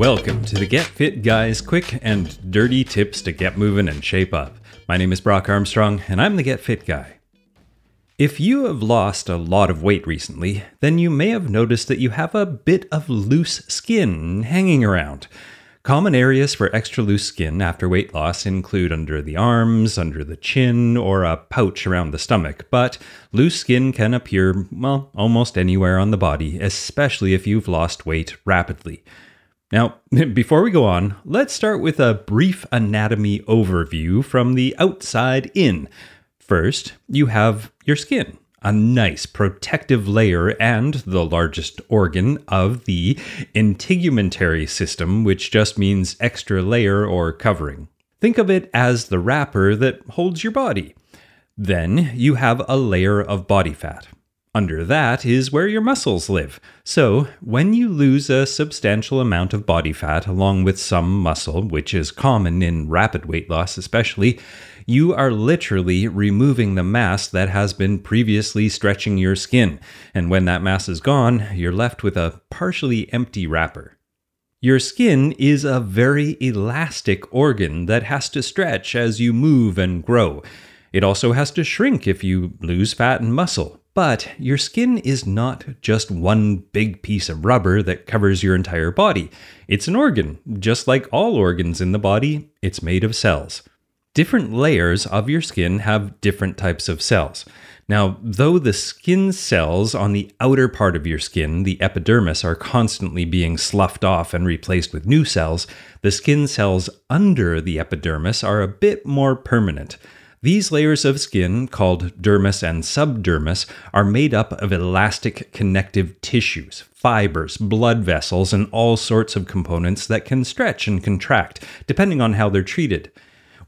Welcome to the Get Fit Guys quick and dirty tips to get moving and shape up. My name is Brock Armstrong, and I'm the Get Fit Guy. If you have lost a lot of weight recently, then you may have noticed that you have a bit of loose skin hanging around. Common areas for extra loose skin after weight loss include under the arms, under the chin, or a pouch around the stomach, but loose skin can appear, well, almost anywhere on the body, especially if you've lost weight rapidly. Now, before we go on, let's start with a brief anatomy overview from the outside in. First, you have your skin, a nice protective layer and the largest organ of the integumentary system, which just means extra layer or covering. Think of it as the wrapper that holds your body. Then you have a layer of body fat. Under that is where your muscles live. So, when you lose a substantial amount of body fat along with some muscle, which is common in rapid weight loss especially, you are literally removing the mass that has been previously stretching your skin. And when that mass is gone, you're left with a partially empty wrapper. Your skin is a very elastic organ that has to stretch as you move and grow. It also has to shrink if you lose fat and muscle. But your skin is not just one big piece of rubber that covers your entire body. It's an organ. Just like all organs in the body, it's made of cells. Different layers of your skin have different types of cells. Now, though the skin cells on the outer part of your skin, the epidermis, are constantly being sloughed off and replaced with new cells, the skin cells under the epidermis are a bit more permanent. These layers of skin, called dermis and subdermis, are made up of elastic connective tissues, fibers, blood vessels, and all sorts of components that can stretch and contract, depending on how they're treated.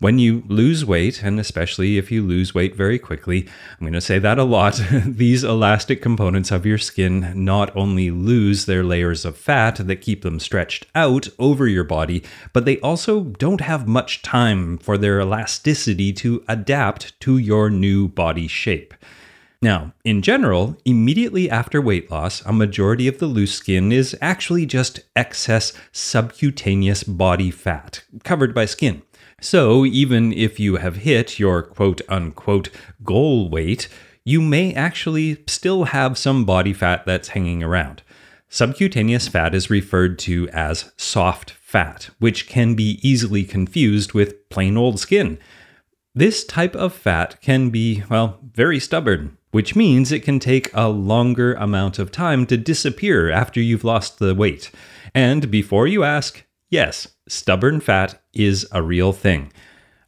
When you lose weight, and especially if you lose weight very quickly, I'm going to say that a lot, these elastic components of your skin not only lose their layers of fat that keep them stretched out over your body, but they also don't have much time for their elasticity to adapt to your new body shape. Now, in general, immediately after weight loss, a majority of the loose skin is actually just excess subcutaneous body fat covered by skin. So, even if you have hit your quote unquote goal weight, you may actually still have some body fat that's hanging around. Subcutaneous fat is referred to as soft fat, which can be easily confused with plain old skin. This type of fat can be, well, very stubborn, which means it can take a longer amount of time to disappear after you've lost the weight. And before you ask, yes, stubborn fat is a real thing.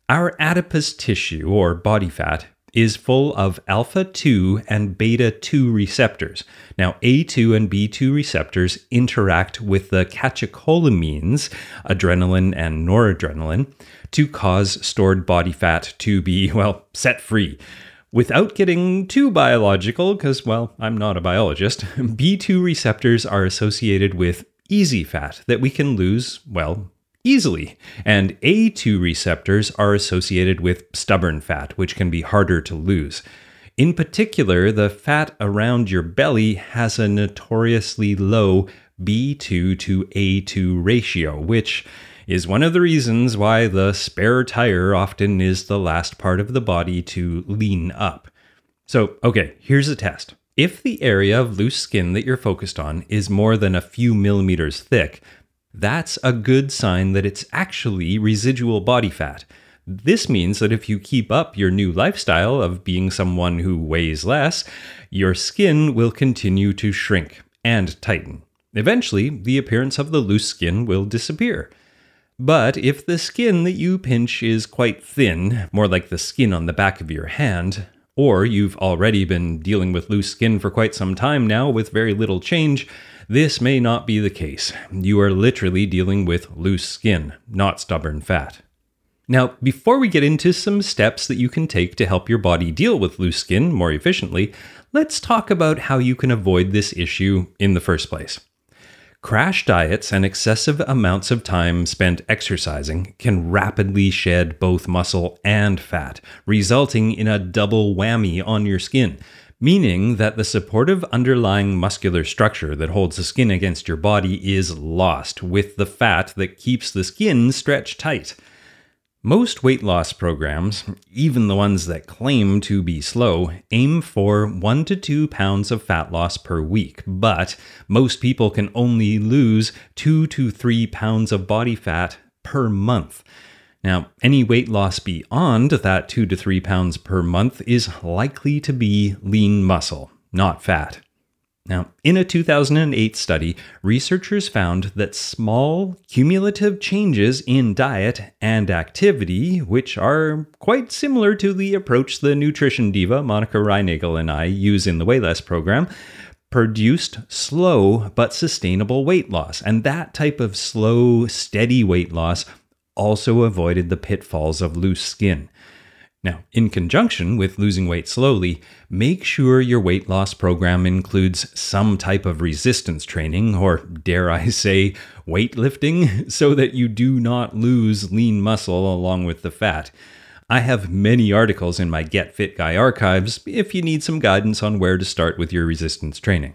Our adipose tissue, or body fat, is full of alpha 2 and beta 2 receptors. Now, A2 and B2 receptors interact with the catecholamines, adrenaline and noradrenaline, to cause stored body fat to be, well, set free. Without getting too biological, because, well, I'm not a biologist, B2 receptors are associated with easy fat that we can lose, well, easily. And A2 receptors are associated with stubborn fat, which can be harder to lose. In particular, the fat around your belly has a notoriously low B2 to A2 ratio, which is one of the reasons why the spare tire often is the last part of the body to lean up. So, okay, here's a test. If the area of loose skin that you're focused on is more than a few millimeters thick, that's a good sign that it's actually residual body fat. This means that if you keep up your new lifestyle of being someone who weighs less, your skin will continue to shrink and tighten. Eventually, the appearance of the loose skin will disappear. But if the skin that you pinch is quite thin, more like the skin on the back of your hand, or you've already been dealing with loose skin for quite some time now with very little change, this may not be the case. You are literally dealing with loose skin, not stubborn fat. Now, before we get into some steps that you can take to help your body deal with loose skin more efficiently, let's talk about how you can avoid this issue in the first place. Crash diets and excessive amounts of time spent exercising can rapidly shed both muscle and fat, resulting in a double whammy on your skin, meaning that the supportive underlying muscular structure that holds the skin against your body is lost with the fat that keeps the skin stretched tight. Most weight loss programs, even the ones that claim to be slow, aim for 1 to 2 pounds of fat loss per week, but most people can only lose 2 to 3 pounds of body fat per month. Now, any weight loss beyond that 2 to 3 pounds per month is likely to be lean muscle, not fat. Now, in a 2008 study, researchers found that small cumulative changes in diet and activity, which are quite similar to the approach the nutrition diva Monica Reinagel and I use in the Weighless program, produced slow but sustainable weight loss. And that type of slow, steady weight loss also avoided the pitfalls of loose skin. Now, in conjunction with losing weight slowly, make sure your weight loss program includes some type of resistance training, or dare I say, weightlifting, so that you do not lose lean muscle along with the fat. I have many articles in my Get Fit Guy archives if you need some guidance on where to start with your resistance training.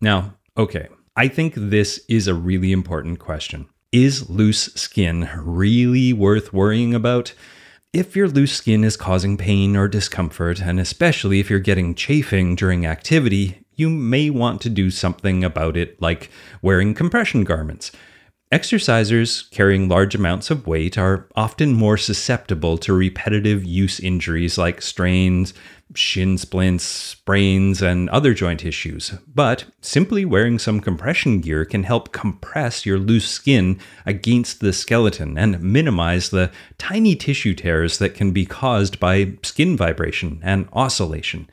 Now, okay, I think this is a really important question. Is loose skin really worth worrying about? If your loose skin is causing pain or discomfort, and especially if you're getting chafing during activity, you may want to do something about it, like wearing compression garments. Exercisers carrying large amounts of weight are often more susceptible to repetitive use injuries like strains, shin splints, sprains, and other joint issues. But simply wearing some compression gear can help compress your loose skin against the skeleton and minimize the tiny tissue tears that can be caused by skin vibration and oscillation.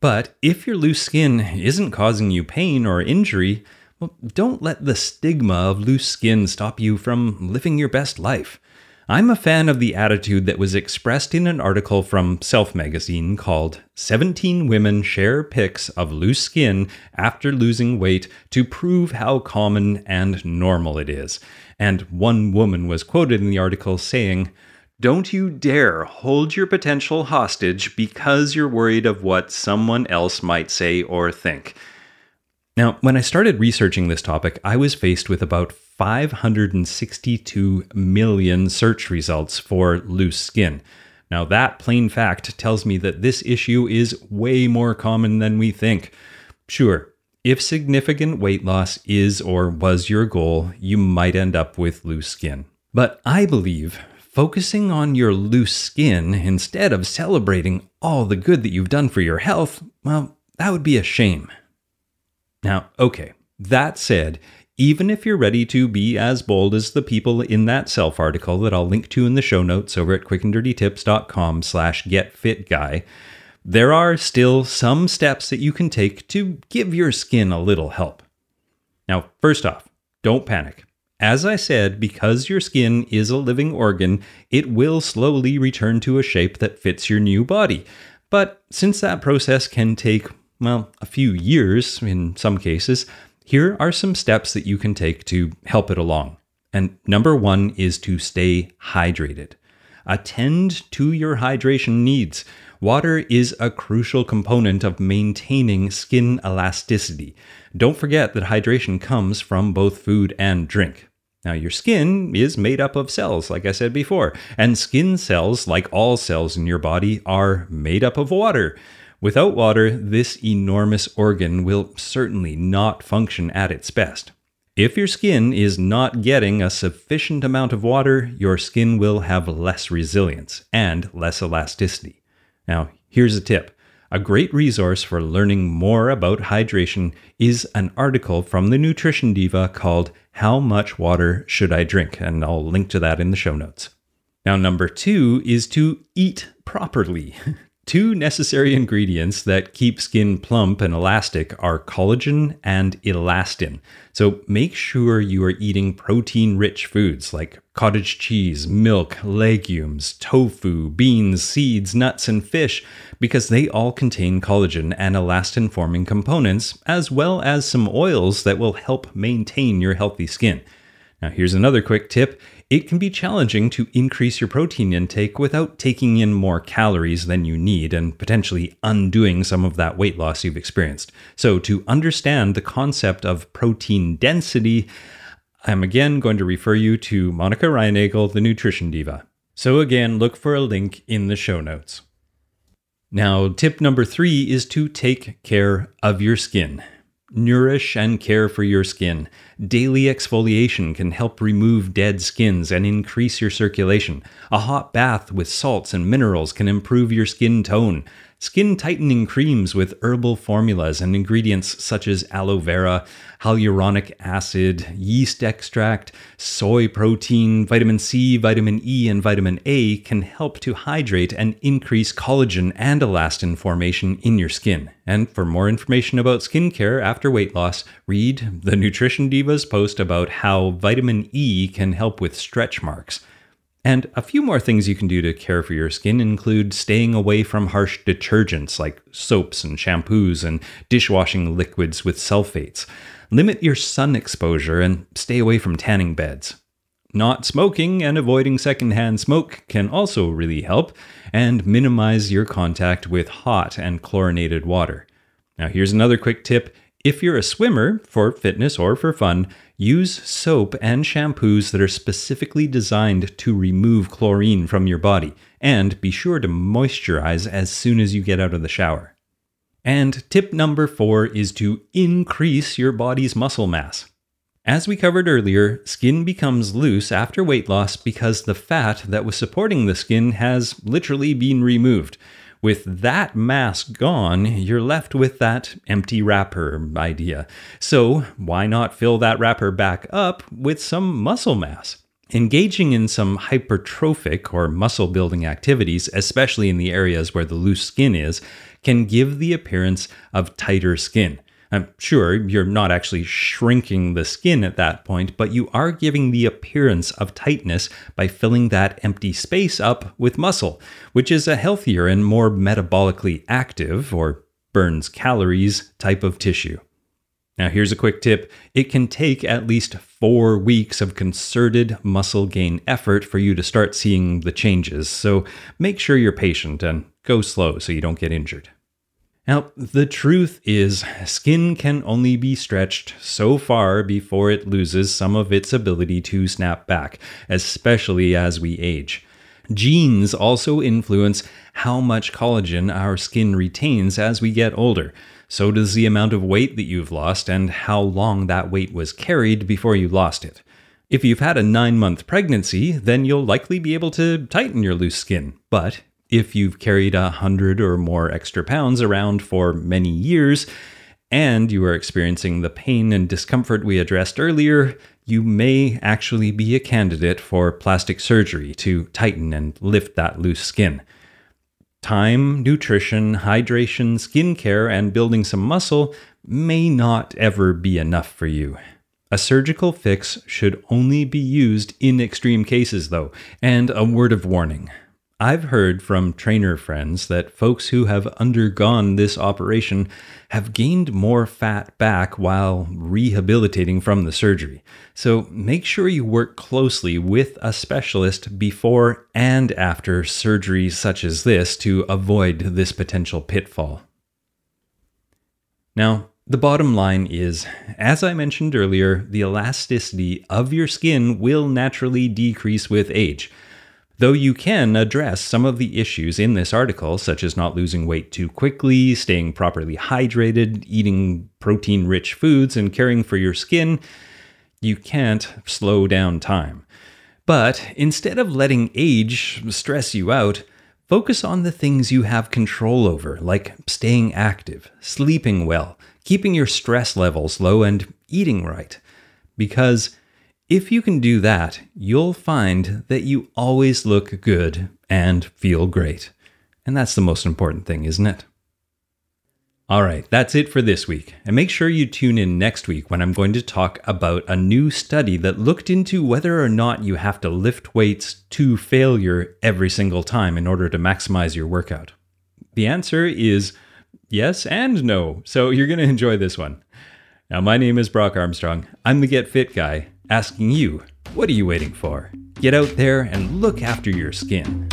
But if your loose skin isn't causing you pain or injury, well, don't let the stigma of loose skin stop you from living your best life. I'm a fan of the attitude that was expressed in an article from Self magazine called 17 Women Share Pics of Loose Skin After Losing Weight to Prove How Common and Normal It Is. And one woman was quoted in the article saying, Don't you dare hold your potential hostage because you're worried of what someone else might say or think. Now, when I started researching this topic, I was faced with about 562 million search results for loose skin. Now, that plain fact tells me that this issue is way more common than we think. Sure, if significant weight loss is or was your goal, you might end up with loose skin. But I believe focusing on your loose skin instead of celebrating all the good that you've done for your health, well, that would be a shame. Now, okay, that said, even if you're ready to be as bold as the people in that self article that I'll link to in the show notes over at quickanddirtytips.com slash getfitguy, there are still some steps that you can take to give your skin a little help. Now, first off, don't panic. As I said, because your skin is a living organ, it will slowly return to a shape that fits your new body. But since that process can take, well, a few years in some cases, here are some steps that you can take to help it along. And number one is to stay hydrated. Attend to your hydration needs. Water is a crucial component of maintaining skin elasticity. Don't forget that hydration comes from both food and drink. Now, your skin is made up of cells, like I said before, and skin cells, like all cells in your body, are made up of water. Without water, this enormous organ will certainly not function at its best. If your skin is not getting a sufficient amount of water, your skin will have less resilience and less elasticity. Now, here's a tip. A great resource for learning more about hydration is an article from the Nutrition Diva called How Much Water Should I Drink? And I'll link to that in the show notes. Now, number two is to eat properly. Two necessary ingredients that keep skin plump and elastic are collagen and elastin. So make sure you are eating protein rich foods like cottage cheese, milk, legumes, tofu, beans, seeds, nuts, and fish because they all contain collagen and elastin forming components, as well as some oils that will help maintain your healthy skin. Now, here's another quick tip it can be challenging to increase your protein intake without taking in more calories than you need and potentially undoing some of that weight loss you've experienced. So, to understand the concept of protein density, I'm again going to refer you to Monica Reinagel, the Nutrition Diva. So, again, look for a link in the show notes. Now, tip number three is to take care of your skin. Nourish and care for your skin. Daily exfoliation can help remove dead skins and increase your circulation. A hot bath with salts and minerals can improve your skin tone. Skin tightening creams with herbal formulas and ingredients such as aloe vera, hyaluronic acid, yeast extract, soy protein, vitamin C, vitamin E, and vitamin A can help to hydrate and increase collagen and elastin formation in your skin. And for more information about skincare after weight loss, read the Nutrition Diva's post about how vitamin E can help with stretch marks. And a few more things you can do to care for your skin include staying away from harsh detergents like soaps and shampoos and dishwashing liquids with sulfates. Limit your sun exposure and stay away from tanning beds. Not smoking and avoiding secondhand smoke can also really help, and minimize your contact with hot and chlorinated water. Now, here's another quick tip if you're a swimmer, for fitness or for fun, use soap and shampoos that are specifically designed to remove chlorine from your body, and be sure to moisturize as soon as you get out of the shower. And tip number four is to increase your body's muscle mass. As we covered earlier, skin becomes loose after weight loss because the fat that was supporting the skin has literally been removed. With that mass gone, you're left with that empty wrapper idea. So, why not fill that wrapper back up with some muscle mass? Engaging in some hypertrophic or muscle building activities, especially in the areas where the loose skin is, can give the appearance of tighter skin. I'm sure you're not actually shrinking the skin at that point, but you are giving the appearance of tightness by filling that empty space up with muscle, which is a healthier and more metabolically active, or burns calories, type of tissue. Now, here's a quick tip it can take at least four weeks of concerted muscle gain effort for you to start seeing the changes, so make sure you're patient and go slow so you don't get injured. Now, the truth is, skin can only be stretched so far before it loses some of its ability to snap back, especially as we age. Genes also influence how much collagen our skin retains as we get older. So does the amount of weight that you've lost and how long that weight was carried before you lost it. If you've had a nine month pregnancy, then you'll likely be able to tighten your loose skin. But if you've carried a hundred or more extra pounds around for many years and you are experiencing the pain and discomfort we addressed earlier, you may actually be a candidate for plastic surgery to tighten and lift that loose skin. Time, nutrition, hydration, skincare, and building some muscle may not ever be enough for you. A surgical fix should only be used in extreme cases, though, and a word of warning I've heard from trainer friends that folks who have undergone this operation have gained more fat back while rehabilitating from the surgery. So make sure you work closely with a specialist before and after surgery such as this to avoid this potential pitfall. Now, the bottom line is, as I mentioned earlier, the elasticity of your skin will naturally decrease with age. Though you can address some of the issues in this article, such as not losing weight too quickly, staying properly hydrated, eating protein rich foods, and caring for your skin, you can't slow down time. But instead of letting age stress you out, focus on the things you have control over, like staying active, sleeping well, keeping your stress levels low, and eating right. Because if you can do that, you'll find that you always look good and feel great. And that's the most important thing, isn't it? All right, that's it for this week. And make sure you tune in next week when I'm going to talk about a new study that looked into whether or not you have to lift weights to failure every single time in order to maximize your workout. The answer is yes and no. So you're going to enjoy this one. Now, my name is Brock Armstrong. I'm the Get Fit guy asking you, what are you waiting for? Get out there and look after your skin.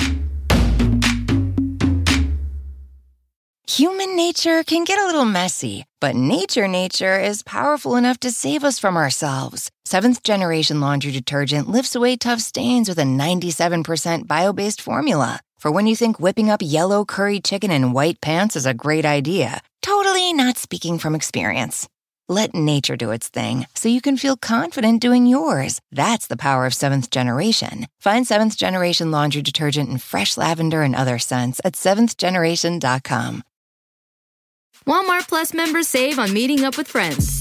Human nature can get a little messy, but nature nature is powerful enough to save us from ourselves. Seventh generation laundry detergent lifts away tough stains with a 97% bio based formula. For when you think whipping up yellow curry chicken in white pants is a great idea, totally not speaking from experience. Let nature do its thing so you can feel confident doing yours. That's the power of seventh generation. Find seventh generation laundry detergent in fresh lavender and other scents at seventhgeneration.com. Walmart Plus members save on meeting up with friends.